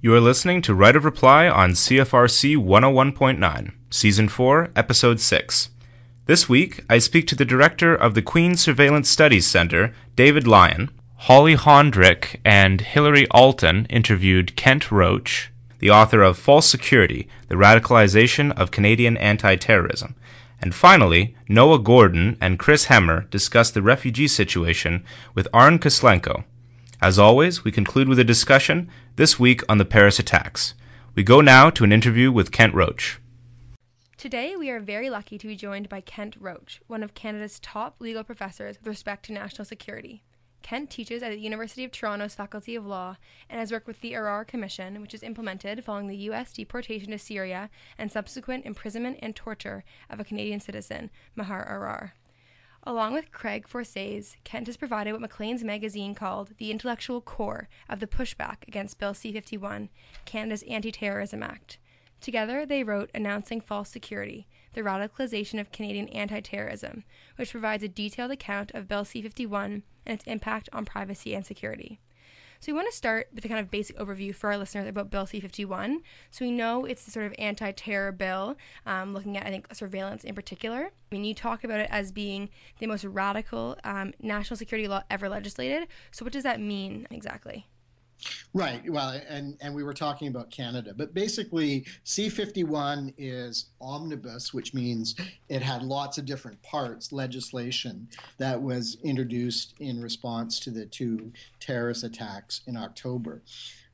You are listening to Right of Reply on CFRC 101.9, Season 4, Episode 6. This week, I speak to the director of the Queen's Surveillance Studies Center, David Lyon. Holly Hondrick and Hilary Alton interviewed Kent Roach, the author of False Security The Radicalization of Canadian Anti Terrorism. And finally, Noah Gordon and Chris Hemmer discussed the refugee situation with Arne Kislenko. As always, we conclude with a discussion, this week on the Paris attacks. We go now to an interview with Kent Roach. Today, we are very lucky to be joined by Kent Roach, one of Canada's top legal professors with respect to national security. Kent teaches at the University of Toronto's Faculty of Law and has worked with the Arar Commission, which is implemented following the U.S. deportation to Syria and subsequent imprisonment and torture of a Canadian citizen, Maher Arar. Along with Craig Forcese, Kent has provided what Maclean's magazine called the intellectual core of the pushback against Bill C 51, Canada's Anti Terrorism Act. Together, they wrote Announcing False Security The Radicalization of Canadian Anti Terrorism, which provides a detailed account of Bill C 51 and its impact on privacy and security. So we want to start with a kind of basic overview for our listeners about Bill C-51. So we know it's the sort of anti-terror bill, um, looking at I think surveillance in particular. I mean, you talk about it as being the most radical um, national security law ever legislated. So what does that mean exactly? Right. Well, and and we were talking about Canada, but basically C51 is omnibus, which means it had lots of different parts, legislation that was introduced in response to the two terrorist attacks in October.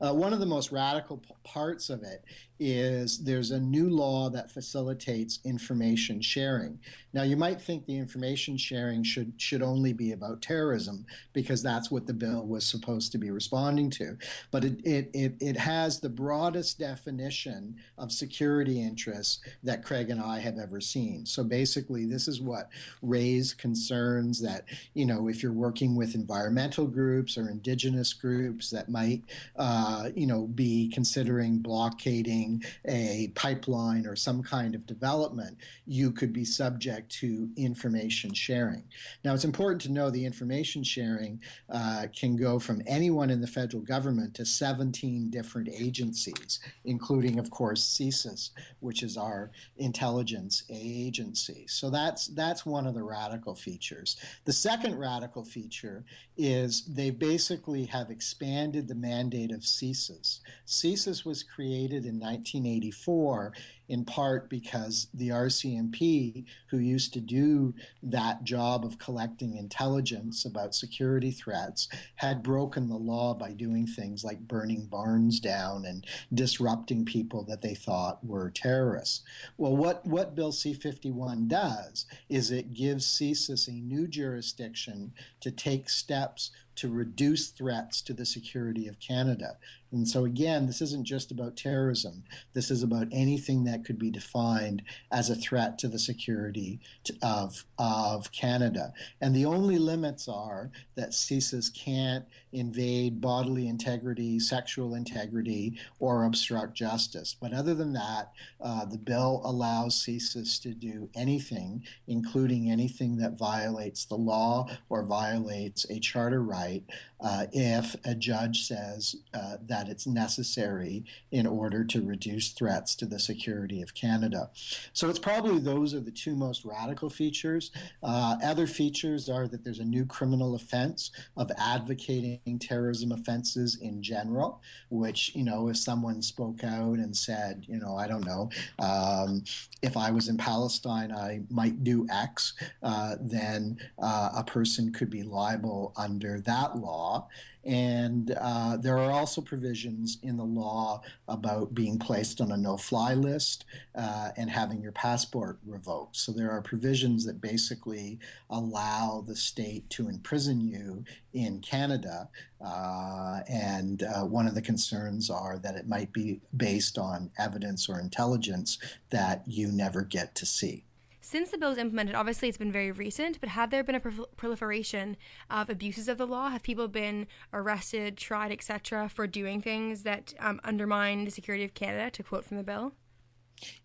Uh, one of the most radical p- parts of it is there's a new law that facilitates information sharing. Now, you might think the information sharing should should only be about terrorism because that's what the bill was supposed to be responding to. But it it it, it has the broadest definition of security interests that Craig and I have ever seen. So basically, this is what raised concerns that you know if you're working with environmental groups or indigenous groups that might uh, you know be considering blockading a pipeline or some kind of development, you could be subject to information sharing. Now, it's important to know the information sharing uh, can go from anyone in the federal government to 17 different agencies, including, of course, CSIS, which is our intelligence agency. So that's that's one of the radical features. The second radical feature is they basically have expanded the mandate of CSIS. CSIS was created in 1984 in part because the RCMP, who used to do that job of collecting intelligence about security threats, had broken the law by doing things like burning barns down and disrupting people that they thought were terrorists. Well, what, what Bill C 51 does is it gives CSIS a new jurisdiction to take steps to reduce threats to the security of Canada. And so, again, this isn't just about terrorism. This is about anything that could be defined as a threat to the security of, of Canada. And the only limits are that CSIS can't invade bodily integrity, sexual integrity, or obstruct justice. But other than that, uh, the bill allows CSIS to do anything, including anything that violates the law or violates a charter right, uh, if a judge says uh, that it's necessary in order to reduce threats to the security of Canada. So it's probably those are the two most radical features. Uh, other features are that there's a new criminal offense of advocating terrorism offenses in general, which, you know, if someone spoke out and said, you know, I don't know, um, if I was in Palestine, I might do X, uh, then uh, a person could be liable under that law. And uh, there are also provisions in the law about being placed on a no fly list uh, and having your passport revoked. So there are provisions that basically allow the state to imprison you in Canada. Uh, and uh, one of the concerns are that it might be based on evidence or intelligence that you never get to see. Since the bill was implemented, obviously it's been very recent, but have there been a pro- proliferation of abuses of the law? Have people been arrested, tried, etc., for doing things that um, undermine the security of Canada, to quote from the bill?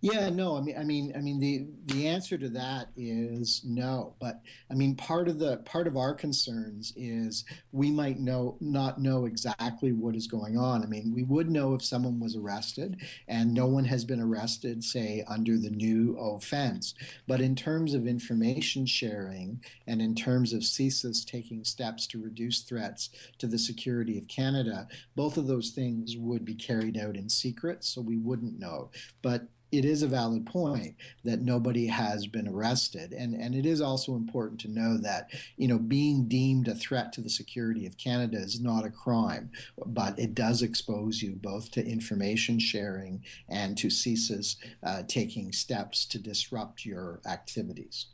Yeah, no, I mean, I mean, I mean, the the answer to that is no. But I mean, part of the part of our concerns is we might know not know exactly what is going on. I mean, we would know if someone was arrested, and no one has been arrested, say, under the new offense. But in terms of information sharing, and in terms of CSIS taking steps to reduce threats to the security of Canada, both of those things would be carried out in secret, so we wouldn't know. But it is a valid point that nobody has been arrested. And and it is also important to know that you know being deemed a threat to the security of Canada is not a crime but it does expose you both to information sharing and to CSIS uh, taking steps to disrupt your activities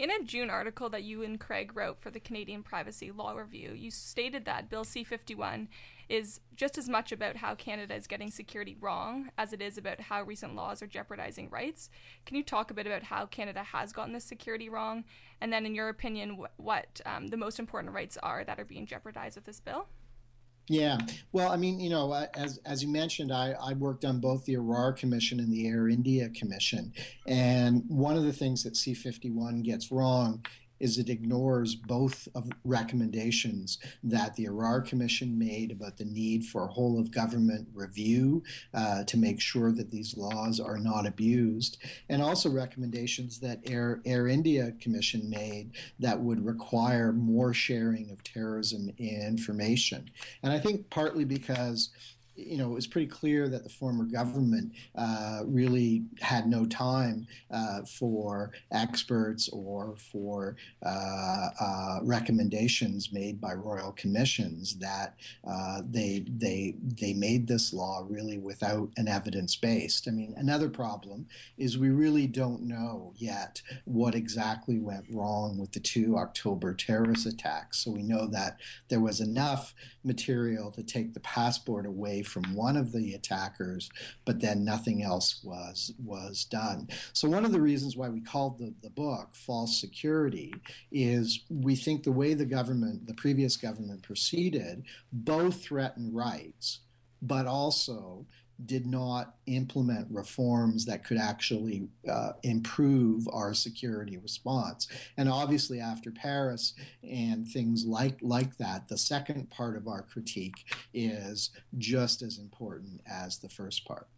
in a June article that you and Craig wrote for the Canadian Privacy Law Review, you stated that Bill C 51 is just as much about how Canada is getting security wrong as it is about how recent laws are jeopardizing rights. Can you talk a bit about how Canada has gotten this security wrong? And then, in your opinion, wh- what um, the most important rights are that are being jeopardized with this bill? Yeah, well, I mean, you know, as as you mentioned, I, I worked on both the Arar Commission and the Air India Commission, and one of the things that C51 gets wrong is it ignores both of recommendations that the Arar Commission made about the need for a whole of government review uh, to make sure that these laws are not abused, and also recommendations that Air, Air India Commission made that would require more sharing of terrorism information. And I think partly because you know, it was pretty clear that the former government uh, really had no time uh, for experts or for uh, uh recommendations made by royal commissions. That uh, they they they made this law really without an evidence based. I mean, another problem is we really don't know yet what exactly went wrong with the two October terrorist attacks. So we know that there was enough material to take the passport away from one of the attackers, but then nothing else was was done. So one of the reasons why we called the, the book False Security is we think the way the government, the previous government proceeded, both threatened rights, but also did not implement reforms that could actually uh, improve our security response. And obviously, after Paris and things like like that, the second part of our critique is just as important as the first part.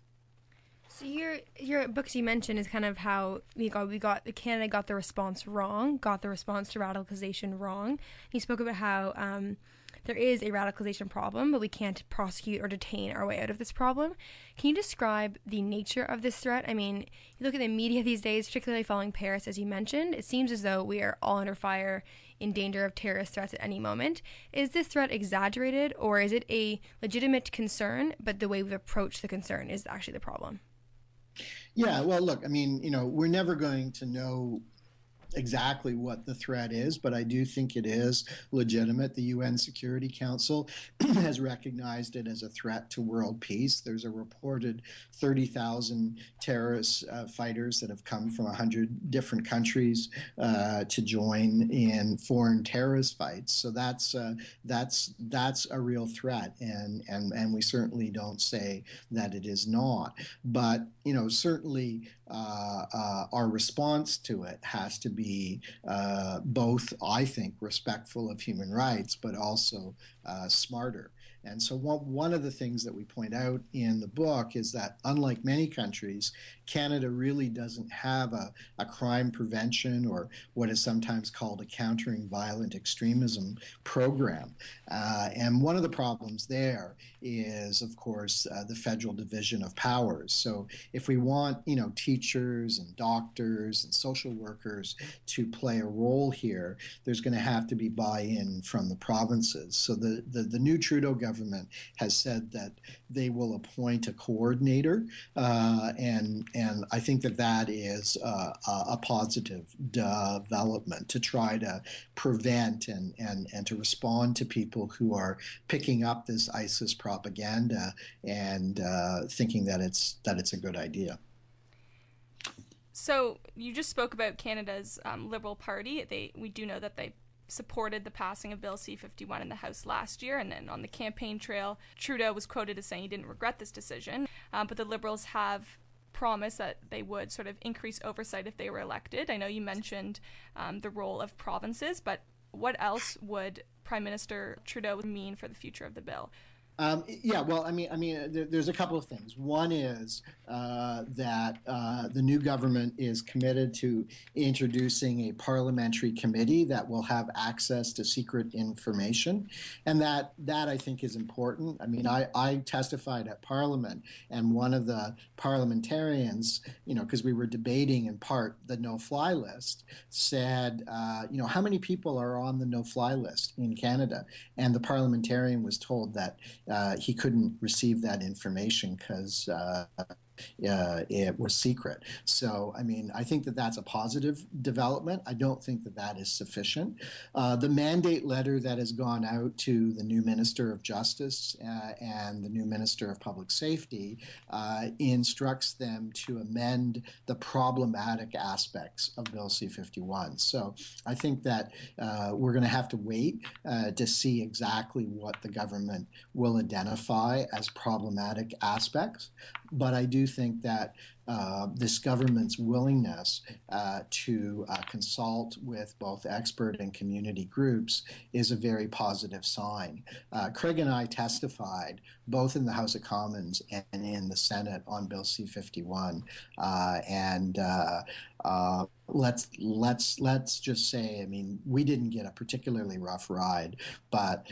So your your books you mentioned is kind of how we got we got the Canada got the response wrong, got the response to radicalization wrong. You spoke about how. Um, there is a radicalization problem, but we can't prosecute or detain our way out of this problem. Can you describe the nature of this threat? I mean, you look at the media these days, particularly following Paris, as you mentioned, it seems as though we are all under fire in danger of terrorist threats at any moment. Is this threat exaggerated, or is it a legitimate concern, but the way we've approached the concern is actually the problem? Yeah, well, look, I mean, you know, we're never going to know exactly what the threat is, but I do think it is legitimate. The UN Security Council has recognized it as a threat to world peace. There's a reported 30,000 terrorist uh, fighters that have come from 100 different countries uh, to join in foreign terrorist fights. So that's uh, that's that's a real threat, and and and we certainly don't say that it is not. But you know, certainly uh, uh, our response to it has to be uh, both, I think, respectful of human rights, but also uh, smarter. And so, one, one of the things that we point out in the book is that, unlike many countries, Canada really doesn't have a, a crime prevention or what is sometimes called a countering violent extremism program. Uh, and one of the problems there is, of course, uh, the federal division of powers. So, if we want, you know, teachers and doctors and social workers to play a role here, there's going to have to be buy-in from the provinces. So, the, the, the new Trudeau government has said that they will appoint a coordinator, uh, and and I think that that is uh, a positive development to try to prevent and, and and to respond to people who are picking up this ISIS propaganda and uh, thinking that it's that it's a good idea. So you just spoke about Canada's um, Liberal Party. They we do know that they supported the passing of Bill C 51 in the House last year. And then on the campaign trail, Trudeau was quoted as saying he didn't regret this decision. Um, but the Liberals have promise that they would sort of increase oversight if they were elected. I know you mentioned um, the role of provinces, but what else would Prime Minister Trudeau mean for the future of the bill? Um, yeah, well, I mean, I mean, there, there's a couple of things. One is uh, that uh, the new government is committed to introducing a parliamentary committee that will have access to secret information, and that that I think is important. I mean, I, I testified at Parliament, and one of the parliamentarians, you know, because we were debating in part the no-fly list, said, uh, you know, how many people are on the no-fly list in Canada, and the parliamentarian was told that uh, he couldn't receive that information because uh, uh, it was secret. So, I mean, I think that that's a positive development. I don't think that that is sufficient. Uh, the mandate letter that has gone out to the new Minister of Justice uh, and the new Minister of Public Safety uh, instructs them to amend the problematic aspects of Bill C 51. So, I think that uh, we're going to have to wait uh, to see exactly what the government will identify as problematic aspects. But I do think that uh, this government's willingness uh, to uh, consult with both expert and community groups is a very positive sign. Uh, Craig and I testified both in the House of Commons and in the Senate on Bill C-51, uh, and uh, let's let's let's just say, I mean, we didn't get a particularly rough ride, but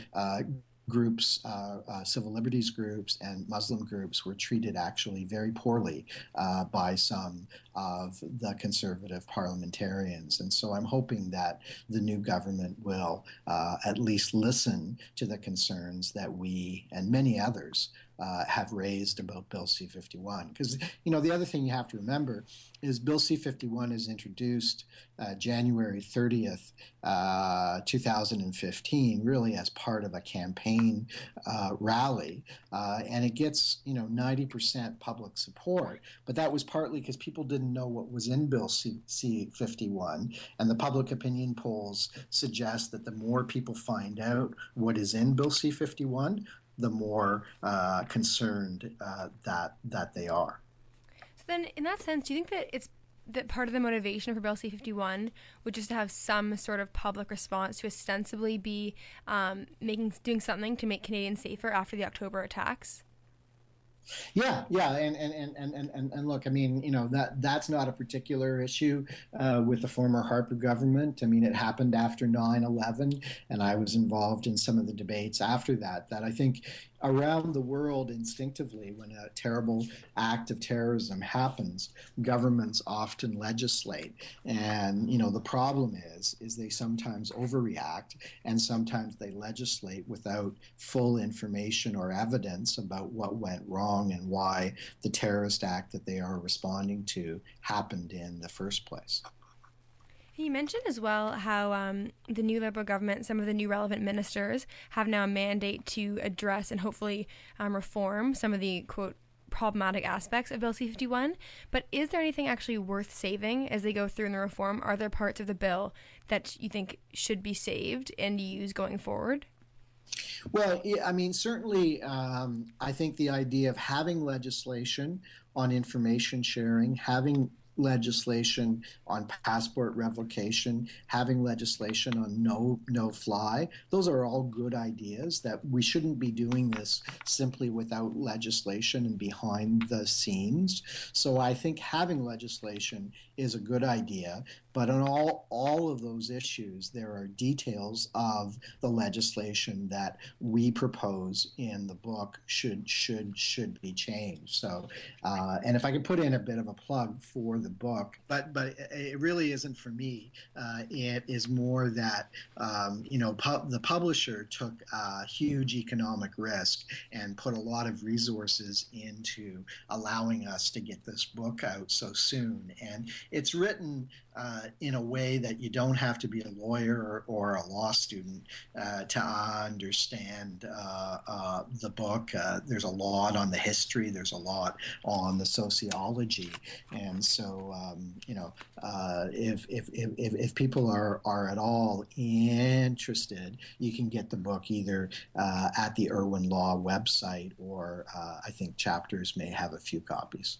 groups, uh, uh, civil liberties groups, and Muslim groups were treated actually very poorly uh, by some of the conservative parliamentarians. And so I'm hoping that the new government will uh, at least listen to the concerns that we and many others uh, have raised about Bill C 51. Because, you know, the other thing you have to remember is Bill C 51 is introduced uh, January 30th, uh, 2015, really as part of a campaign uh, rally. Uh, and it gets, you know, 90% public support. But that was partly because people didn't know what was in Bill C, C 51. And the public opinion polls suggest that the more people find out what is in Bill C 51, the more uh, concerned uh, that that they are. So then, in that sense, do you think that it's that part of the motivation for Bill C fifty one would just to have some sort of public response to ostensibly be um, making doing something to make Canadians safer after the October attacks? Yeah, yeah, and and, and, and, and, and look, I mean, you know that that's not a particular issue uh, with the former Harper government. I mean, it happened after 9/11, and I was involved in some of the debates after that. That I think around the world instinctively when a terrible act of terrorism happens governments often legislate. And you know the problem is is they sometimes overreact and sometimes they legislate without full information or evidence about what went wrong and why the terrorist act that they are responding to happened in the first place you mentioned as well how um, the new Liberal government, some of the new relevant ministers, have now a mandate to address and hopefully um, reform some of the quote problematic aspects of Bill C 51. But is there anything actually worth saving as they go through in the reform? Are there parts of the bill that you think should be saved and used going forward? Well, I mean, certainly, um, I think the idea of having legislation on information sharing, having legislation on passport revocation, having legislation on no no fly. Those are all good ideas that we shouldn't be doing this simply without legislation and behind the scenes. So I think having legislation is a good idea, but on all all of those issues there are details of the legislation that we propose in the book should should should be changed. So uh, and if I could put in a bit of a plug for the book, but but it really isn't for me. Uh, it is more that um, you know pu- the publisher took a huge economic risk and put a lot of resources into allowing us to get this book out so soon. And it's written uh, in a way that you don't have to be a lawyer or, or a law student uh, to understand uh, uh the book. Uh, there's a lot on the history, there's a lot on the sociology. And so, um, you know, uh, if, if, if, if, people are, are at all interested, you can get the book either at the Irwin Law website or I think Chapters may have a few copies.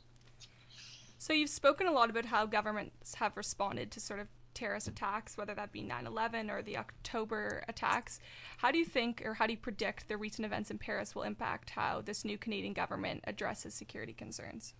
So you've spoken a lot about how governments have responded to sort of terrorist attacks, whether that be 9 11 or the October attacks. How do you think or how do you predict the recent events in Paris will impact how this new Canadian government addresses security concerns?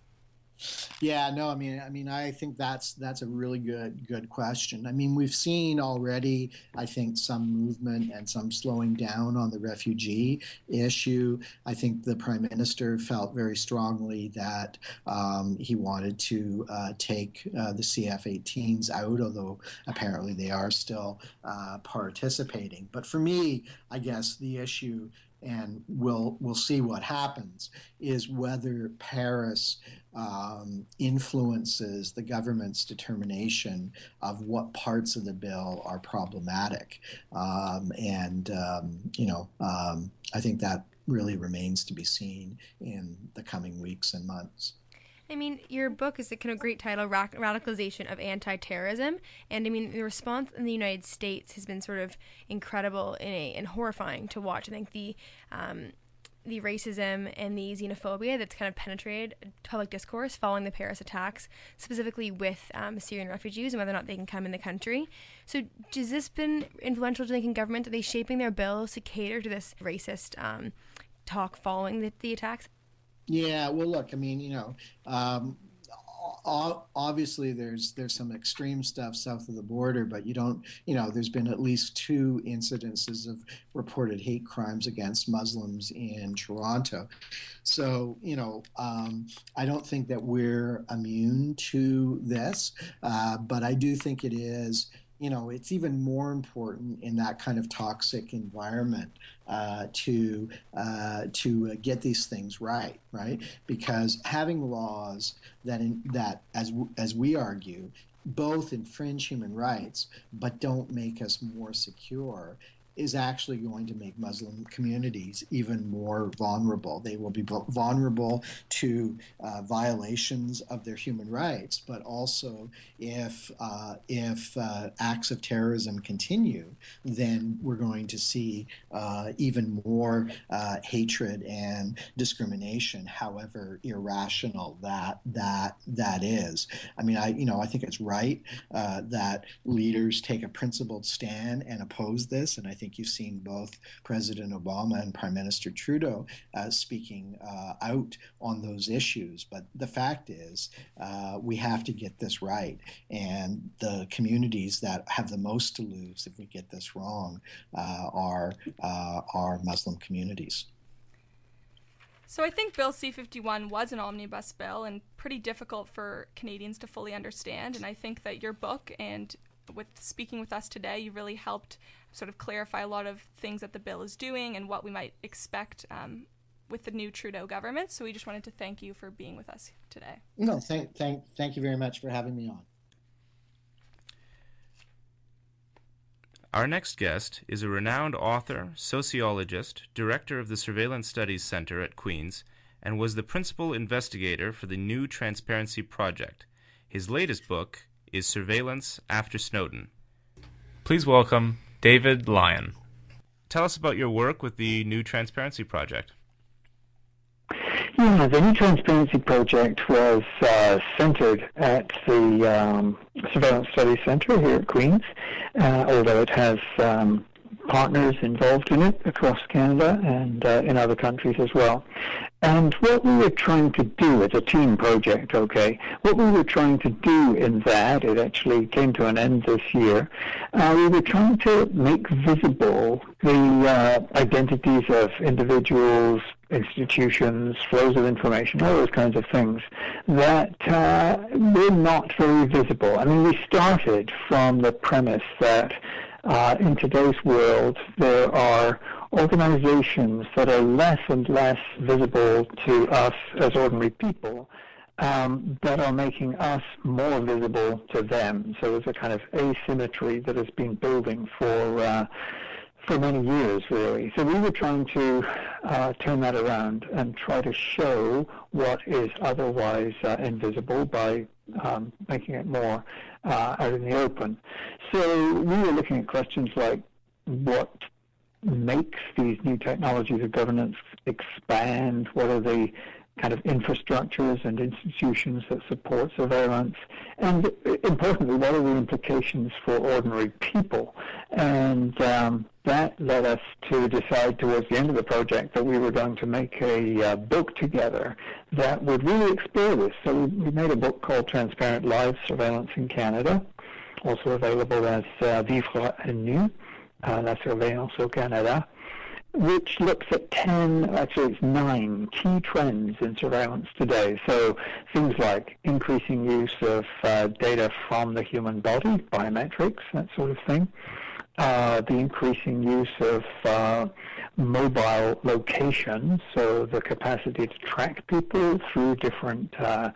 Yeah, no, I mean, I mean, I think that's that's a really good good question. I mean, we've seen already, I think, some movement and some slowing down on the refugee issue. I think the prime minister felt very strongly that um, he wanted to uh, take uh, the CF-18s out, although apparently they are still uh, participating. But for me, I guess the issue and we'll we'll see what happens is whether Paris um, influences the government's determination of what parts of the bill are problematic, um, and um, you know um, I think that really remains to be seen in the coming weeks and months. I mean, your book is a kind of great title, Radicalization of Anti-Terrorism, and I mean, the response in the United States has been sort of incredible and, and horrifying to watch. I think the um, the racism and the xenophobia that's kind of penetrated public discourse following the Paris attacks, specifically with um, Syrian refugees and whether or not they can come in the country. So, has this been influential to Lincoln government? Are they shaping their bills to cater to this racist um, talk following the, the attacks? Yeah, well, look, I mean, you know, um, obviously there's there's some extreme stuff south of the border, but you don't, you know, there's been at least two incidences of reported hate crimes against Muslims in Toronto. So, you know, um, I don't think that we're immune to this, uh, but I do think it is you know, it's even more important in that kind of toxic environment uh, to uh, to get these things right, right? Because having laws that in, that as as we argue both infringe human rights but don't make us more secure is actually going to make Muslim communities even more vulnerable. They will be vulnerable to uh, violations of their human rights, but also if uh, if uh, acts of terrorism continue, then we're going to see uh, even more uh, hatred and discrimination, however irrational that that that is. I mean, I you know I think it's right uh, that leaders take a principled stand and oppose this, and I think you've seen both President Obama and Prime Minister Trudeau uh, speaking uh, out on those issues. But the fact is, uh, we have to get this right. And the communities that have the most to lose if we get this wrong uh, are, uh, are Muslim communities. So I think Bill C 51 was an omnibus bill and pretty difficult for Canadians to fully understand. And I think that your book and with speaking with us today, you really helped sort of clarify a lot of things that the bill is doing and what we might expect um, with the new Trudeau government. So we just wanted to thank you for being with us today. No, thank thank thank you very much for having me on. Our next guest is a renowned author, sociologist, director of the Surveillance Studies Center at Queen's, and was the principal investigator for the new Transparency Project. His latest book is Surveillance After Snowden. Please welcome David Lyon. Tell us about your work with the New Transparency Project. Yeah, the New Transparency Project was uh, centered at the um, Surveillance Studies Center here at Queen's, uh, although it has um, partners involved in it across Canada and uh, in other countries as well. And what we were trying to do, it's a team project, okay, what we were trying to do in that, it actually came to an end this year, uh, we were trying to make visible the uh, identities of individuals, institutions, flows of information, all those kinds of things that uh, were not very visible. I mean, we started from the premise that uh, in today's world, there are organizations that are less and less visible to us as ordinary people um, that are making us more visible to them. So there's a kind of asymmetry that has been building for uh, for many years, really. So we were trying to uh, turn that around and try to show what is otherwise uh, invisible by um, making it more uh, out in the open. So we were looking at questions like what makes these new technologies of governance expand? What are the kind of infrastructures and institutions that support surveillance, and importantly, what are the implications for ordinary people? And um, that led us to decide towards the end of the project that we were going to make a uh, book together that would really explore this. So we made a book called Transparent Lives Surveillance in Canada, also available as uh, Vivre à Nu, uh, La Surveillance au Canada which looks at 10, actually it's nine key trends in surveillance today. So things like increasing use of uh, data from the human body, biometrics, that sort of thing. Uh, the increasing use of uh, mobile locations, so the capacity to track people through different uh,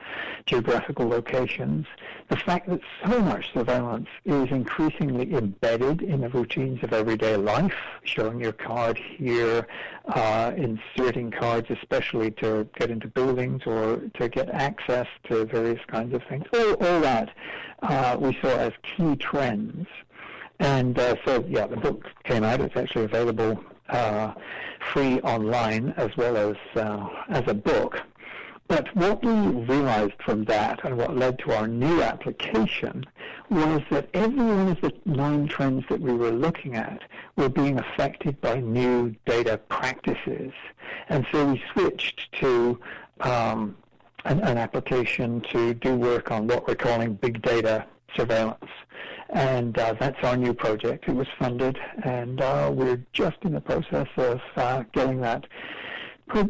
geographical locations. The fact that so much surveillance is increasingly embedded in the routines of everyday life, showing your card here, uh, inserting cards especially to get into buildings or to get access to various kinds of things. All, all that uh, we saw as key trends. And uh, so, yeah, the book came out. It's actually available uh, free online as well as uh, as a book. But what we realized from that and what led to our new application was that every one of the nine trends that we were looking at were being affected by new data practices. And so we switched to um, an, an application to do work on what we're calling big data surveillance. And uh, that's our new project. It was funded, and uh, we're just in the process of uh, getting that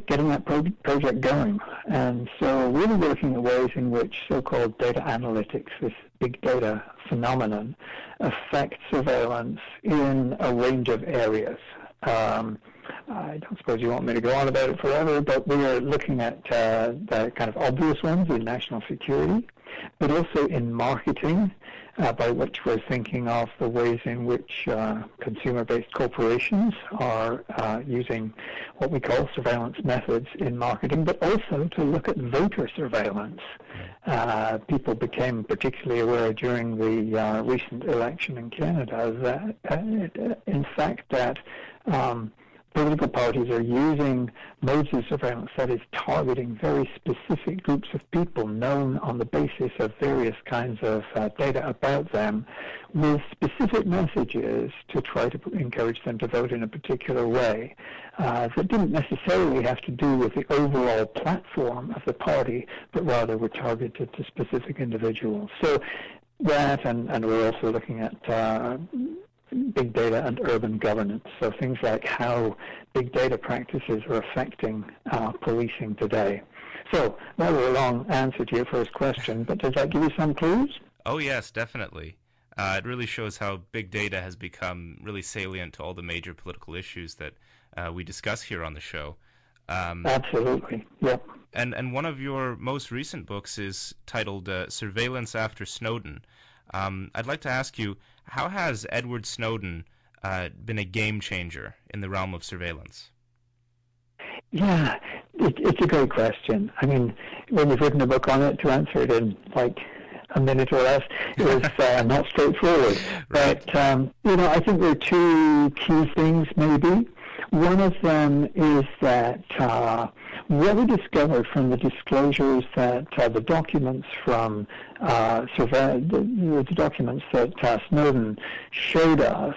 getting that pro- project going. And so really looking at ways in which so-called data analytics, this big data phenomenon, affects surveillance in a range of areas. Um, I don't suppose you want me to go on about it forever, but we are looking at uh, the kind of obvious ones in national security, but also in marketing, uh, by which we're thinking of the ways in which uh, consumer-based corporations are uh, using what we call surveillance methods in marketing, but also to look at voter surveillance. Uh, people became particularly aware during the uh, recent election in Canada that, uh, in fact, that um, political parties are using modes of surveillance that is targeting very specific groups of people known on the basis of various kinds of uh, data about them with specific messages to try to encourage them to vote in a particular way uh, that didn't necessarily have to do with the overall platform of the party, but rather were targeted to specific individuals. So that, and, and we're also looking at uh, big data and urban governance. So things like how big data practices are affecting uh, policing today. So that was a long answer to your first question, but does that give you some clues? Oh yes, definitely. Uh, it really shows how big data has become really salient to all the major political issues that uh, we discuss here on the show. Um, Absolutely. Yep. And and one of your most recent books is titled uh, "Surveillance After Snowden." Um, I'd like to ask you, how has Edward Snowden uh, been a game changer in the realm of surveillance? Yeah, it, it's a great question. I mean, when you've written a book on it, to answer it in like a minute or less is uh, not straightforward. Right. But um, you know, I think there are two key things maybe. One of them is that uh, what we discovered from the disclosures that uh, the documents from uh, the, the, documents that uh, Snowden showed us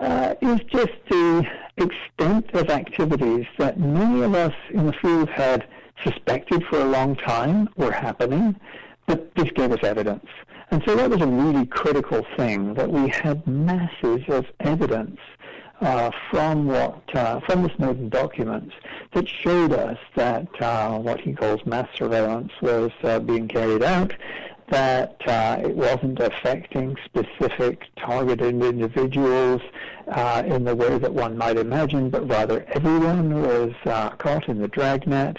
uh, is just the extent of activities that many of us in the field had suspected for a long time were happening, but this gave us evidence. And so that was a really critical thing, that we had masses of evidence uh, from what uh, from the Snowden documents that showed us that uh, what he calls mass surveillance was uh, being carried out, that uh, it wasn't affecting specific targeted individuals uh, in the way that one might imagine, but rather everyone was caught in the dragnet,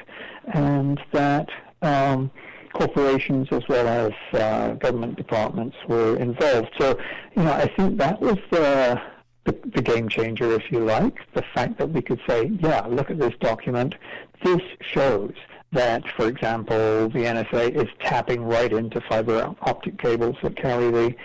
and that. Um, corporations as well as government departments were involved. So, you know, I think that was the the, the, game changer, if you like, the fact that we could say, yeah, look at this document. This shows that, for example, the NSA is tapping right into fiber optic cables that carry the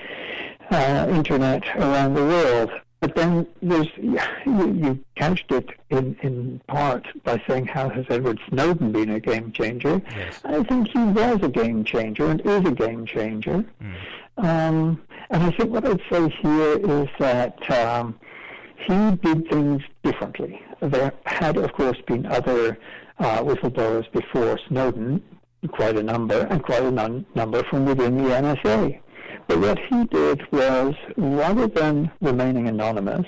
uh, internet around the world. but then there's you, you couched it in, in part by saying how has Edward Snowden been a game changer? Yes. I think he was a game changer and is a game changer. Mm. Um, and I think what I'd say here is that um, he did things differently. There had, of course, been other uh, whistleblowers before Snowden, quite a number, and quite a num- number from within the NSA. But what he did was, rather than remaining anonymous,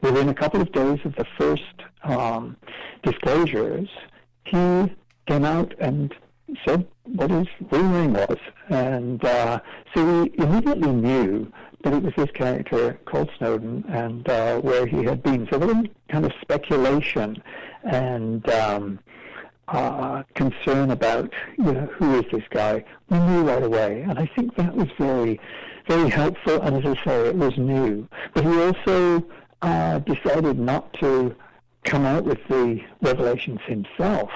within a couple of days of the first um, disclosures, he came out and said what his real name was. And uh, so we immediately knew that it was this character called Snowden and uh, where he had been. So there was kind of speculation and um, uh, concern about, you know, who is this guy? We knew right away. And I think that was very, very helpful. And as I say, it was new. But he also uh, decided not to come out with the revelations himself.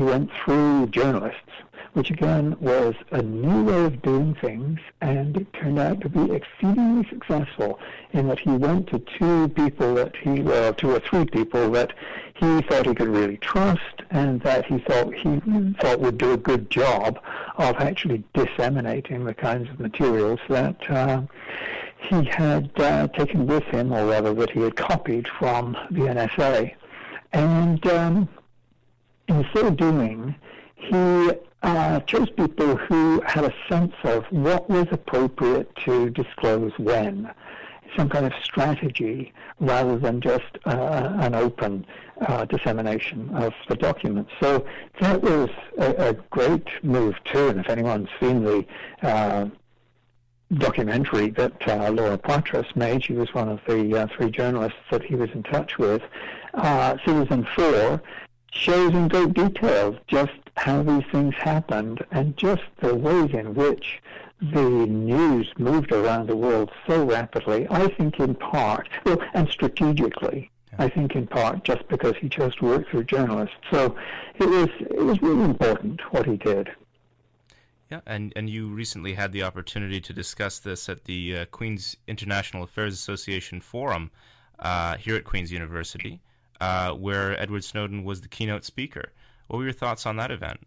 He went through journalists which again was a new way of doing things, and it turned out to be exceedingly successful in that he went to two people that he, well, two or three people that he thought he could really trust, and that he thought he thought would do a good job of actually disseminating the kinds of materials that uh, he had uh, taken with him, or rather that he had copied from the NSA. And um, in so doing, he uh, chose people who had a sense of what was appropriate to disclose when, some kind of strategy rather than just uh, an open uh, dissemination of the documents. So that was a, a, great move too, and if anyone's seen the uh, documentary that uh, Laura Poitras made, she was one of the uh, three journalists that he was in touch with, uh, Citizen 4, shows in great detail just how these things happened and just the ways in which the news moved around the world so rapidly, I think in part, well, and strategically, I think in part just because he chose to work through journalists. So it was it was really important what he did. Yeah, and, and you recently had the opportunity to discuss this at the uh, Queen's International Affairs Association Forum uh, here at Queen's University uh, where Edward Snowden was the keynote speaker. What were your thoughts on that event?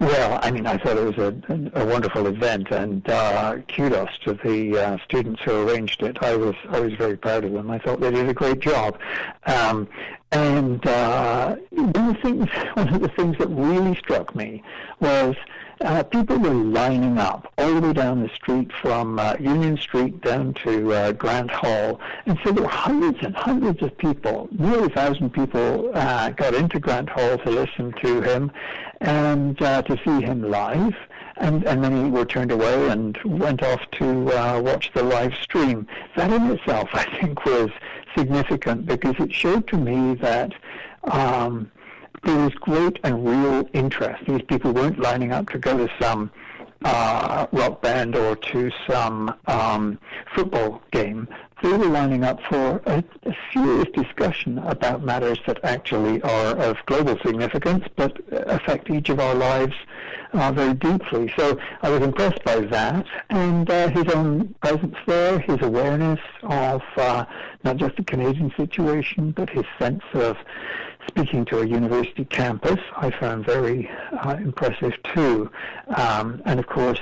Well, I mean, I thought it was a, a wonderful event, and uh, kudos to the uh, students who arranged it. I was I was very proud of them. I thought they did a great job. Um, and uh, one of the things, one of the things that really struck me was uh, people were lining up all the way down the street from uh, Union Street down to uh, Grant Hall. And so there were hundreds and hundreds of people, nearly a thousand people uh, got into Grant Hall to listen to him and uh, to see him live. And, and many were turned away and went off to uh, watch the live stream. That in itself, I think, was significant because it showed to me that um, there was great and real interest. These people weren't lining up to go to some uh, rock band or to some um, football game. They were lining up for a, a, serious discussion about matters that actually are of global significance but affect each of our lives uh, very deeply. So I was impressed by that and uh, his own presence there, his awareness of uh, not just the Canadian situation but his sense of speaking to a university campus, I found very uh, impressive too. Um, and of course,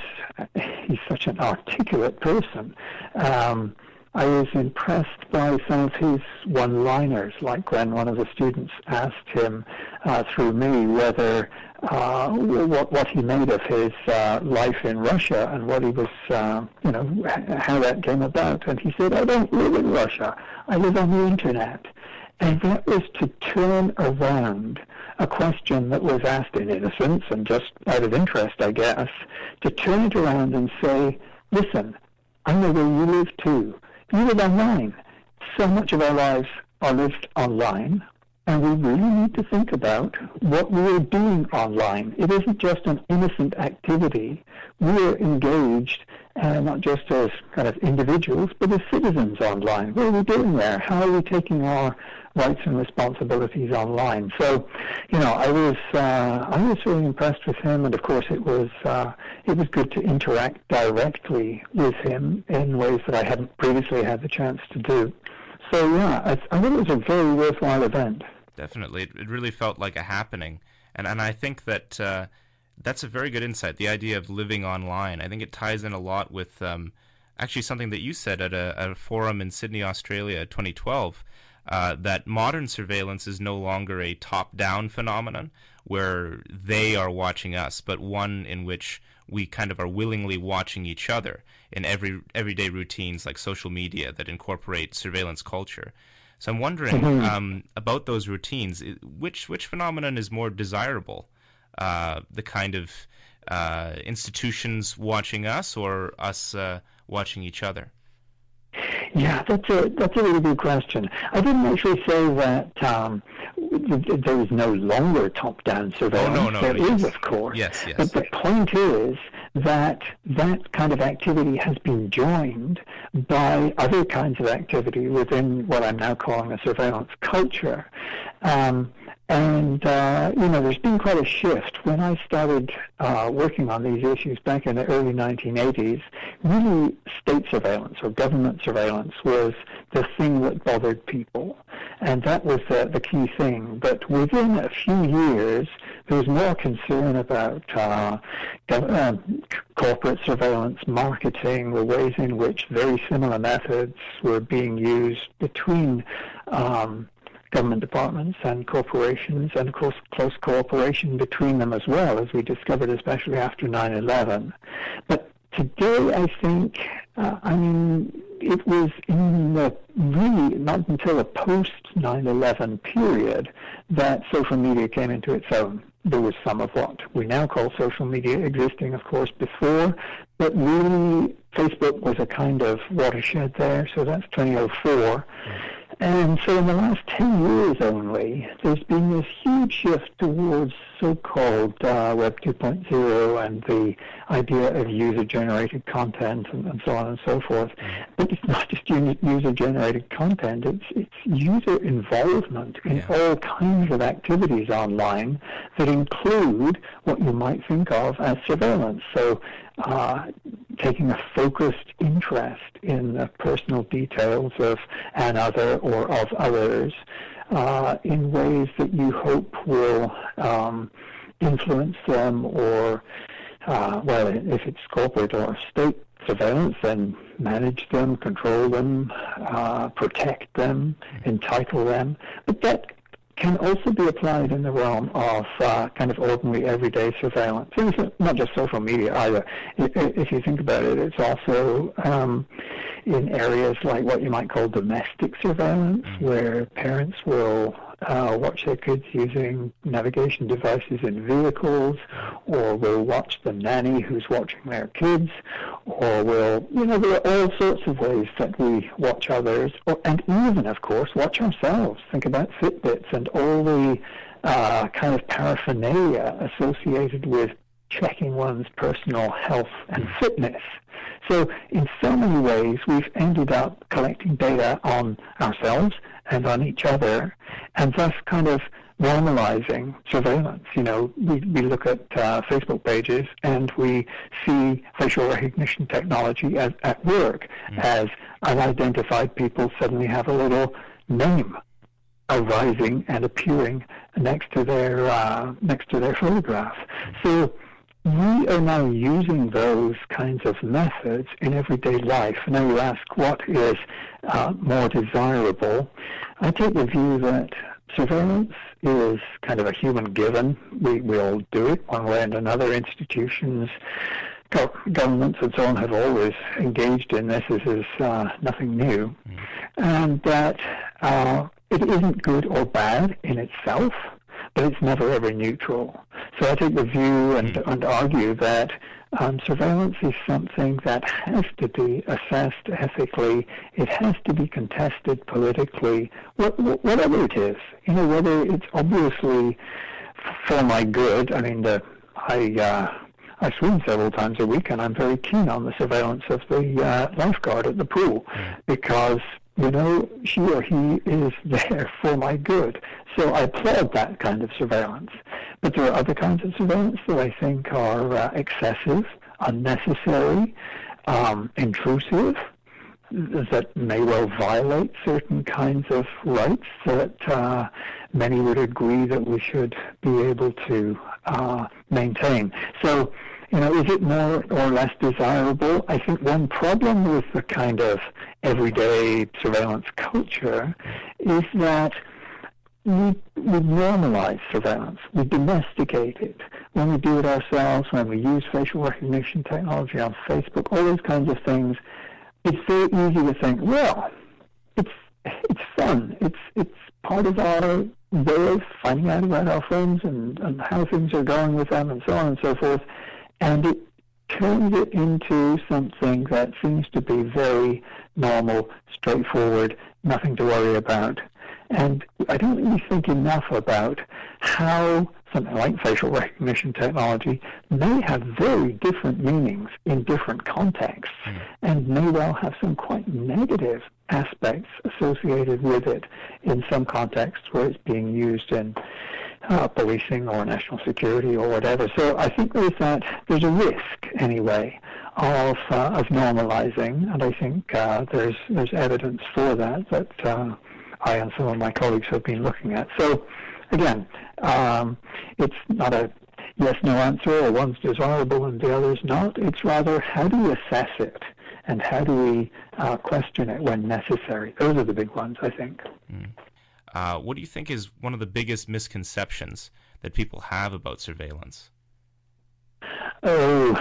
he's such an articulate person. Um, I was impressed by some of his one-liners, like when one of the students asked him uh, through me whether uh, what what he made of his uh, life in Russia and what he was, uh, you know, how that came about. And he said, "I don't live in Russia. I live on the internet." And that was to turn around a question that was asked in innocence and just out of interest, I guess, to turn it around and say, listen, I know where you live too. You live online. So much of our lives are lived online, and we really need to think about what we are doing online. It isn't just an innocent activity. We are engaged, uh, not just as kind of individuals, but as citizens online. What are we doing there? How are we taking our rights and responsibilities online. So, you know, I was uh, I was really impressed with him, and of course, it was uh, it was good to interact directly with him in ways that I hadn't previously had the chance to do. So, yeah, I, I think it was a very worthwhile event. Definitely, it, it really felt like a happening, and and I think that. Uh, that's a very good insight. The idea of living online. I think it ties in a lot with um, actually something that you said at a, at a forum in Sydney, Australia, 2012. Uh, that modern surveillance is no longer a top-down phenomenon where they are watching us, but one in which we kind of are willingly watching each other in every everyday routines like social media that incorporate surveillance culture. So I'm wondering mm-hmm. um, about those routines. Which which phenomenon is more desirable? Uh, the kind of uh, institutions watching us, or us uh, watching each other? Yeah, that's a that's a really good question. I didn't actually say that um, there is no longer top-down surveillance. Oh, no, no, there yes. is, of course. Yes, yes. But the point is that that kind of activity has been joined by other kinds of activity within what I'm now calling a surveillance culture. Um, and, uh, you know, there's been quite a shift. When I started uh, working on these issues back in the early 1980s, really state surveillance or government surveillance was the thing that bothered people. And that was the, the key thing. But within a few years, there was more concern about uh, uh, corporate surveillance, marketing, the ways in which very similar methods were being used between um, government departments and corporations, and of course close cooperation between them as well, as we discovered, especially after 9/11. But today, I think, uh, I mean, it was in the really not until the post 9/11 period that social media came into its own. There was some of what we now call social media existing, of course, before, but really Facebook was a kind of watershed there. So that's 2004. And so in the last 10 years only, there's been this huge shift towards so-called uh, Web 2.0 and the idea of user-generated content and, and, so on and so forth. But it's not just user-generated content, it's, it's user involvement in yeah. all kinds of activities online that include what you might think of as surveillance. So uh, taking a focused interest in the personal details of another or of others uh, in ways that you hope will um, influence them or, uh, well, if it's corporate or state surveillance, then manage them, control them, uh, protect them, entitle them. But that can also be applied in the realm of uh, kind of ordinary everyday surveillance. It's not just social media either. If you think about it, it's also um, in areas like what you might call domestic surveillance, mm-hmm. where parents will uh, watch their kids using navigation devices in vehicles, or will watch the nanny who's watching their kids, or will, you know, there are all sorts of ways that we watch others, or, and even, of course, watch ourselves. Think about Fitbits and all the uh, kind of paraphernalia associated with checking one's personal health and fitness. So in so many ways, we've ended up collecting data on ourselves and on each other, and thus kind of normalizing surveillance. You know, we, we look at uh, Facebook pages and we see facial recognition technology as, at work mm. as unidentified people suddenly have a little name arising and appearing next to their uh, next to their photograph. Mm. So we are now using those kinds of methods in everyday life. Now you ask what is uh, more desirable. I take the view that surveillance is kind of a human given. We, we all do it one way and another. Institutions, governments and so on have always engaged in this. This is uh, nothing new. Mm. And that uh, it isn't good or bad in itself but it's never ever neutral. So I take the view and, mm. and argue that um, surveillance is something that has to be assessed ethically. It has to be contested politically, whatever it is. You know, whether it's obviously for my good. I mean, the, I uh, I swim several times a week, and I'm very keen on the surveillance of the uh, lifeguard at the pool mm. because you know, she or he is there for my good. So I applaud that kind of surveillance. But there are other kinds of surveillance that I think are uh, excessive, unnecessary, um, intrusive, that may well violate certain kinds of rights that uh, many would agree that we should be able to uh, maintain. So, you know, is it more or less desirable? I think one problem with the kind of everyday surveillance culture is that we, we normalize surveillance. We domesticate it. When we do it ourselves, when we use facial recognition technology on Facebook, all those kinds of things, it's very easy to think, well, it's it's fun. It's it's part of our way of finding out about our friends and, and how things are going with them and so on and so forth. And it turns it into something that seems to be very normal, straightforward, nothing to worry about. And I don't really think enough about how something like facial recognition technology may have very different meanings in different contexts mm. and may well have some quite negative aspects associated with it in some contexts where it's being used in uh, policing or national security or whatever. So I think there's that, there's a risk anyway of, uh, of normalizing, and I think uh, there's, there's evidence for that that uh, I and some of my colleagues have been looking at. So again, um, it's not a yes no answer or one's desirable and the other's not. It's rather how do we assess it and how do we uh, question it when necessary. Those are the big ones, I think. Mm. Uh, what do you think is one of the biggest misconceptions that people have about surveillance? Oh,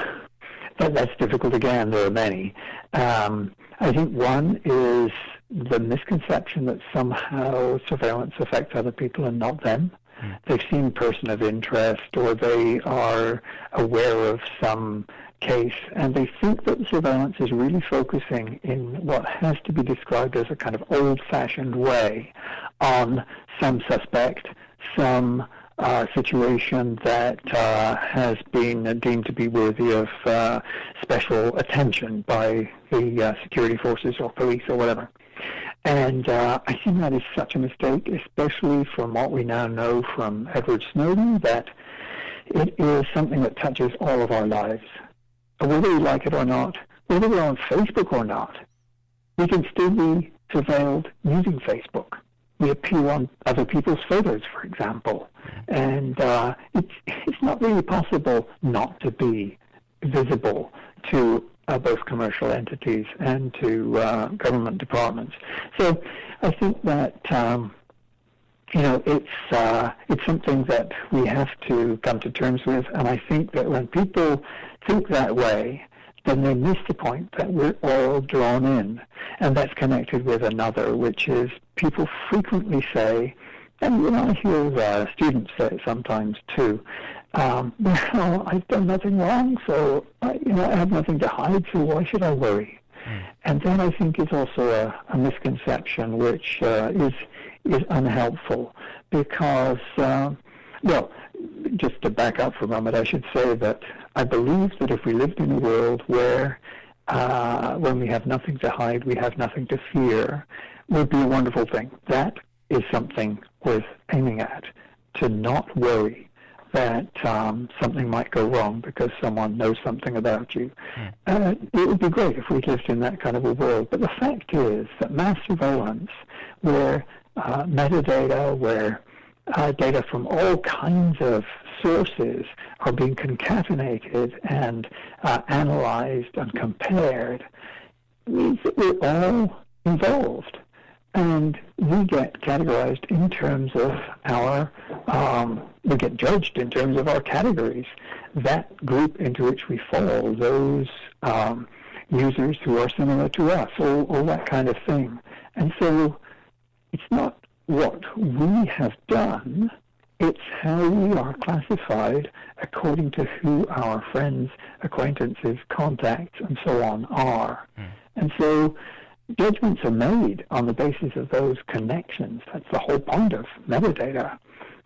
that, that's difficult again. There are many. Um, I think one is the misconception that somehow surveillance affects other people and not them. Mm. They've seen person of interest or they are aware of some case and they think that surveillance is really focusing in what has to be described as a kind of old-fashioned way on some suspect, some uh, situation that uh, has been deemed to be worthy of uh, special attention by the uh, security forces or police or whatever. And uh, I think that is such a mistake, especially from what we now know from Edward Snowden, that it is something that touches all of our lives. Whether we like it or not, whether we're on Facebook or not, we can still be surveilled using Facebook. We appear on other people's photos, for example. And uh, it's, it's not really possible not to be visible to uh, both commercial entities and to uh, government departments. So I think that um, you know it's uh, it's something that we have to come to terms with, and I think that when people think that way, then they miss the point that we're all drawn in, and that's connected with another, which is people frequently say. And you know, I hear uh, students say it sometimes too um, well, I've done nothing wrong, so I, you know I have nothing to hide. So why should I worry? Mm. And that I think is also a, a misconception, which uh, is is unhelpful because, uh, well, just to back up for a moment, I should say that I believe that if we lived in a world where uh, when we have nothing to hide, we have nothing to fear, would be a wonderful thing. That is something worth aiming at, to not worry that um, something might go wrong because someone knows something about you. Uh, it would be great if we lived in that kind of a world. But the fact is that mass surveillance, where uh, metadata, where uh, data from all kinds of sources are being concatenated and uh, analyzed and compared, means that we're all involved and we get categorized in terms of our, um, we get judged in terms of our categories. That group into which we fall, those um, users who are similar to us, all, all that kind of thing. And so it's not what we have done, it's how we are classified according to who our friends, acquaintances, contacts, and so on are. Mm. And so judgments are made on the basis of those connections. That's the whole point of metadata.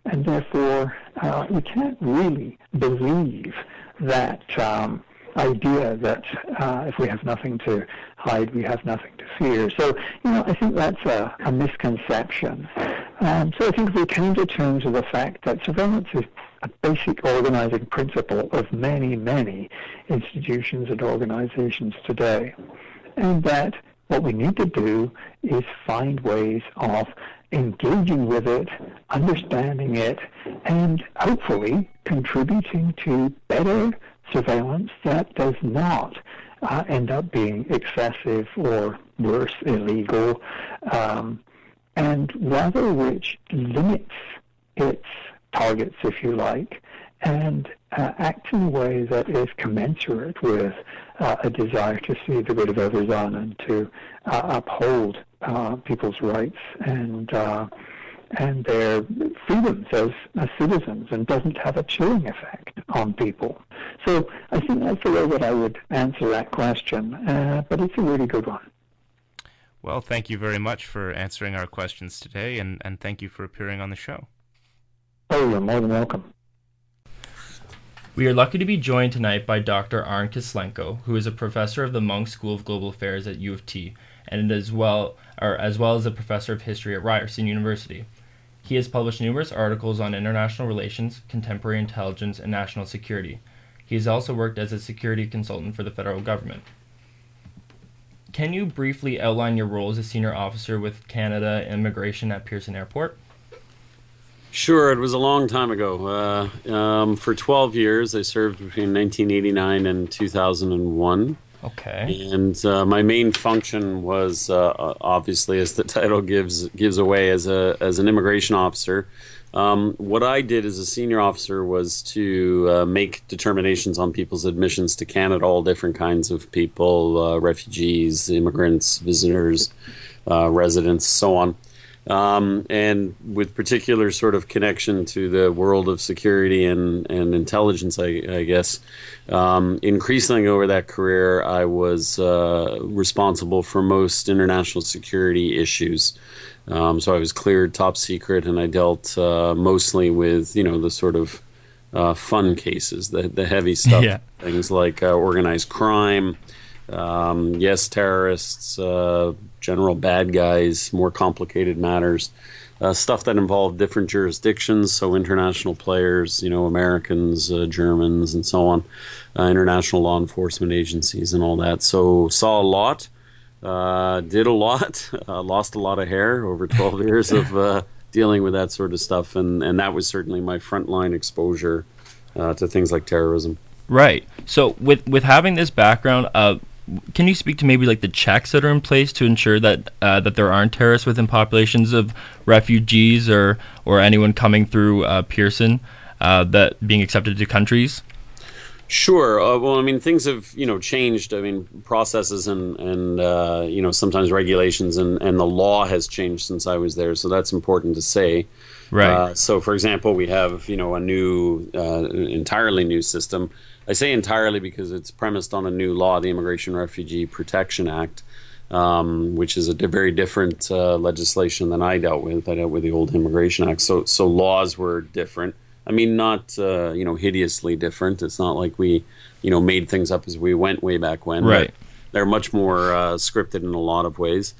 And therefore, uh, we can't really believe that um, idea that uh, if we have nothing to hide, we have nothing to fear. So, you know, I think that's a, a misconception. Um, so I think we came to terms with the fact that surveillance is a basic organizing principle of many, many institutions and organizations today, and that what we need to do is find ways of engaging with it, understanding it, and hopefully contributing to better surveillance that does not uh, end up being excessive or worse, illegal, um, and rather which limits its targets, if you like, and uh, acts in a way that is commensurate with uh, a desire to see the good of everyone and to uh, uphold uh, people's rights and uh, and their freedoms as, as citizens and doesn't have a chilling effect on people. So I think that's the way that I would answer that question, uh, but it's a really good one. Well, thank you very much for answering our questions today, and, and thank you for appearing on the show. Oh, you're more than welcome. We are lucky to be joined tonight by Dr. Arne Kislenko, who is a professor of the Munk School of Global Affairs at U of T, and as well, or as well as a professor of history at Ryerson University. He has published numerous articles on international relations, contemporary intelligence, and national security. He has also worked as a security consultant for the federal government. Can you briefly outline your role as a senior officer with Canada Immigration at Pearson Airport? Sure, it was a long time ago. Uh, um, for 12 years, I served between 1989 and 2001. Okay. And uh, my main function was uh, obviously, as the title gives gives away, as a as an immigration officer. Um, what I did as a senior officer was to uh, make determinations on people's admissions to Canada, all different kinds of people, uh, refugees, immigrants, visitors, uh, residents, so on um, and with particular sort of connection to the world of security and, and intelligence, I, I guess. Um, increasingly over that career, I was uh, responsible for most international security issues. Um, so I was cleared top secret, and I dealt uh, mostly with you know the sort of uh, fun cases, the the heavy stuff, yeah. things like uh, organized crime. Um, yes, terrorists, uh, general bad guys, more complicated matters, uh, stuff that involved different jurisdictions, so international players, you know, Americans, uh, Germans, and so on, uh, international law enforcement agencies, and all that. So saw a lot, uh, did a lot, uh, lost a lot of hair over 12 years of dealing with that sort of stuff, and, and that was certainly my frontline exposure to things like terrorism. Right. So with with having this background, uh, can you speak to maybe like the checks that are in place to ensure that uh, that there aren't terrorists within populations of refugees or or anyone coming through uh, Pearson uh, that being accepted to countries? Sure. Uh, well, I mean, things have you know changed. I mean, processes and and uh, you know sometimes regulations and and the law has changed since I was there. So that's important to say. Right. Uh, so, for example, we have you know a new, entirely new system I say entirely because it's premised on a new law, the Immigration Refugee Protection Act, um, which is a very different uh, legislation than I dealt with. I dealt with the old Immigration Act, so so laws were different. I mean, not uh, you know hideously different. It's not like we you know made things up as we went way back when. Right. They're much more uh, scripted in a lot of ways.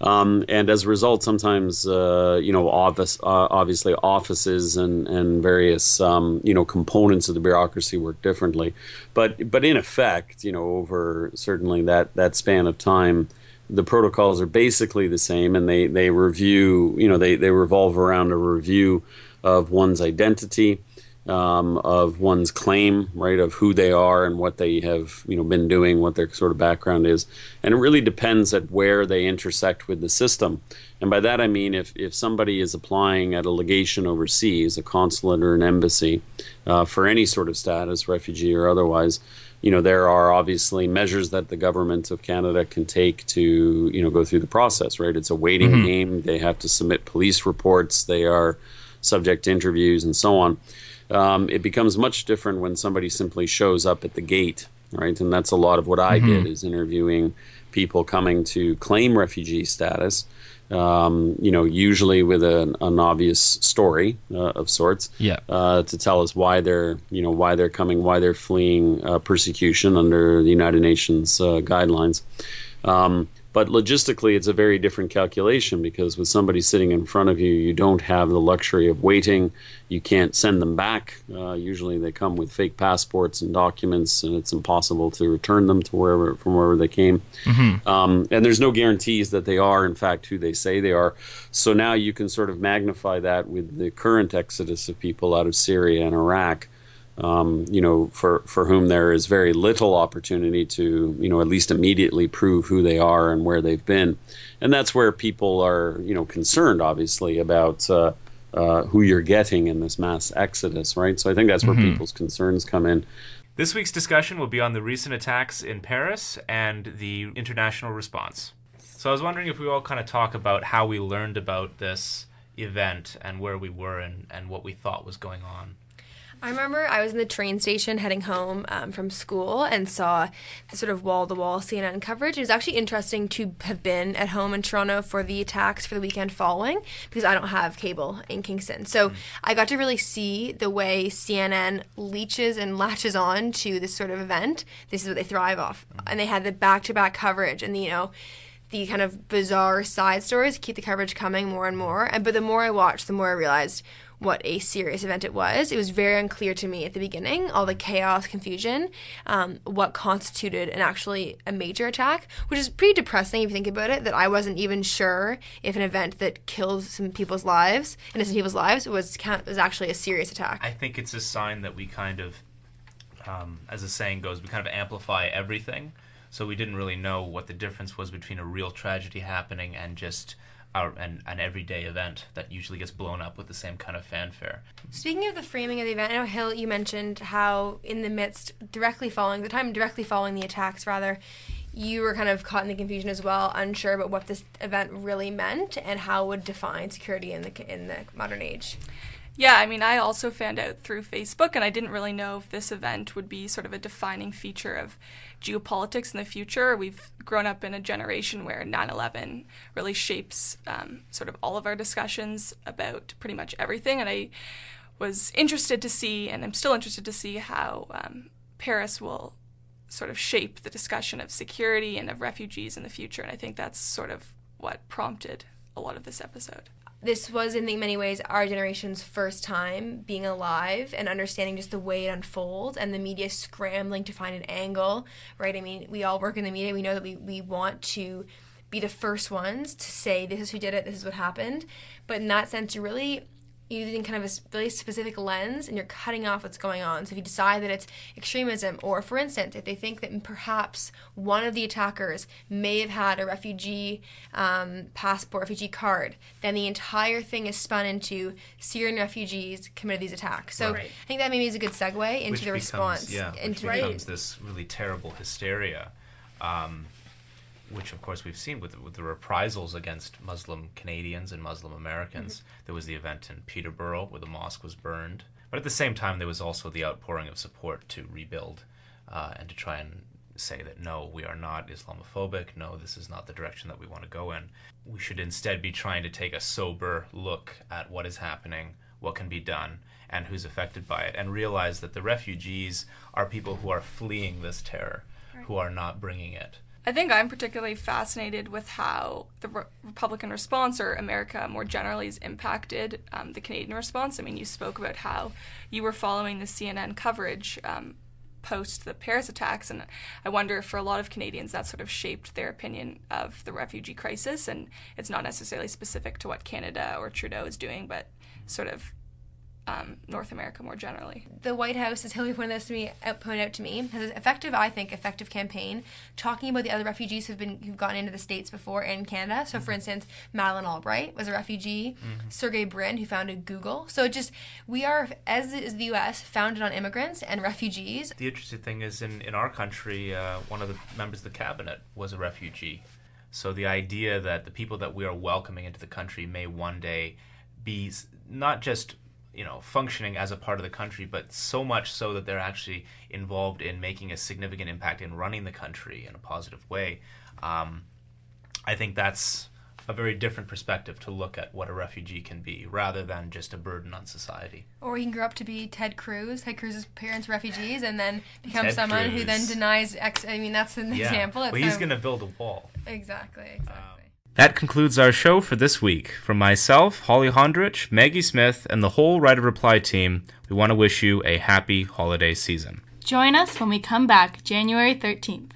Um, and as a result, sometimes uh, you know, office, uh, obviously, offices and and various um, you know components of the bureaucracy work differently. But but in effect, you know, over certainly that that span of time, the protocols are basically the same, and they they review, you know, they they revolve around a review of one's identity um, of one's claim, right, of who they are and what they have, you know, been doing, what their sort of background is, and it really depends at where they intersect with the system. And by that I mean if if somebody is applying at a legation overseas, a consulate or an embassy, uh, for any sort of status, refugee or otherwise, you know, there are obviously measures that the government of Canada can take to, you know, go through the process, right? It's a waiting mm-hmm. game. They have to submit police reports. They are subject to interviews and so on um, it becomes much different when somebody simply shows up at the gate, right? And that's a lot of what I mm-hmm. did is interviewing people coming to claim refugee status. Um, you know, usually with an, an obvious story uh, of sorts, yeah. uh, to tell us why they're, you know, why they're coming, why they're fleeing uh, persecution under the United Nations uh, guidelines. Um, but logistically, it's a very different calculation because with somebody sitting in front of you, you don't have the luxury of waiting. You can't send them back. Uh, usually, they come with fake passports and documents, and it's impossible to return them to wherever from wherever they came. Mm-hmm. Um, and there's no guarantees that they are, in fact, who they say they are. So now you can sort of magnify that with the current exodus of people out of Syria and Iraq um, you know, for, for whom there is very little opportunity to, you know, at least immediately prove who they are and where they've been. And that's where people are, you know, concerned, obviously, about uh, uh, who you're getting in this mass exodus, right? So I think that's where mm-hmm. people's concerns come in. This week's discussion will be on the recent attacks in Paris and the international response. So I was wondering if we all kind of talk about how we learned about this event and where we were and, and what we thought was going on. I remember I was in the train station heading home um, from school and saw the sort of wall to wall CNN coverage. It was actually interesting to have been at home in Toronto for the attacks for the weekend following because I don't have cable in Kingston. So mm. I got to really see the way CNN leeches and latches on to this sort of event. This is what they thrive off. Mm. And they had the back to back coverage and, the, you know, the kind of bizarre side stories keep the coverage coming more and more. And but the more I watched, the more I realized what a serious event it was. It was very unclear to me at the beginning, all the chaos, confusion, um, what constituted an actually a major attack, which is pretty depressing if you think about it. That I wasn't even sure if an event that killed some people's lives, innocent people's lives, was was actually a serious attack. I think it's a sign that we kind of, um, as the saying goes, we kind of amplify everything. So we didn't really know what the difference was between a real tragedy happening and just an, an everyday event that usually gets blown up with the same kind of fanfare. Speaking of the framing of the event, I know Hill, you mentioned how in the midst, directly following the time, directly following the attacks, rather, you were kind of caught in the confusion as well, unsure about what this event really meant and how would define security in the in the modern age. Yeah, I mean, I also found out through Facebook, and I didn't really know if this event would be sort of a defining feature of geopolitics in the future. We've grown up in a generation where 9 11 really shapes um, sort of all of our discussions about pretty much everything. And I was interested to see, and I'm still interested to see, how um, Paris will sort of shape the discussion of security and of refugees in the future. And I think that's sort of what prompted a lot of this episode this was in many ways our generation's first time being alive and understanding just the way it unfolds and the media scrambling to find an angle right? I mean we all work in the media. We know that we, we want to be the first ones to say this is who did it. This is what happened. But in that sense you really using kind of a really specific lens and you're cutting off what's going on. So if you decide that it's extremism, or for instance, if they think that perhaps one of the attackers may have had a refugee um, passport, refugee card, then the entire thing is spun into Syrian refugees committed these attacks. So right. I think that maybe is a good segue into which the becomes, response. Yeah, into which becomes this really terrible hysteria. Um, which of course we've seen with, with the reprisals against Muslim Canadians and Muslim Americans. Mm-hmm. There was the event in Peterborough where the mosque was burned. But at the same time, there was also the outpouring of support to rebuild uh, and to try and say that no, we are not Islamophobic. No, this is not the direction that we want to go in. We should instead be trying to take a sober look at what is happening, what can be done, and who's affected by it, and realize that the refugees are people who are fleeing this terror, right. who are not bringing it. I think I'm particularly fascinated with how the re- Republican response, or America more generally, has impacted um, the Canadian response. I mean, you spoke about how you were following the CNN coverage um, post the Paris attacks, and I wonder if for a lot of Canadians that sort of shaped their opinion of the refugee crisis. And it's not necessarily specific to what Canada or Trudeau is doing, but sort of um, North America more generally. The White House, as Hillary pointed, this to me, uh, pointed out to me, has an effective, I think, effective campaign talking about the other refugees who've been who've gotten into the states before in Canada. So, for instance, Madeleine Albright was a refugee. Mm-hmm. Sergey Brin, who founded Google. So, just we are, as is the U.S., founded on immigrants and refugees. The interesting thing is, in in our country, uh, one of the members of the cabinet was a refugee. So, the idea that the people that we are welcoming into the country may one day be not just you know functioning as a part of the country, but so much so that they're actually involved in making a significant impact in running the country in a positive way. Um, I think that's a very different perspective to look at what a refugee can be rather than just a burden on society. Or he can grow up to be Ted Cruz. Ted Cruz's parents refugees, and then become Ted someone who then denies. Ex- I mean, that's an Yeah. example. It's Well, he's going to build a wall. exactly, exactly. That concludes our show for this week. From myself, Holly Hondrich, Maggie Smith, and the whole Right of Reply team, we want to wish you a happy holiday season. Join us when we come back January 13th.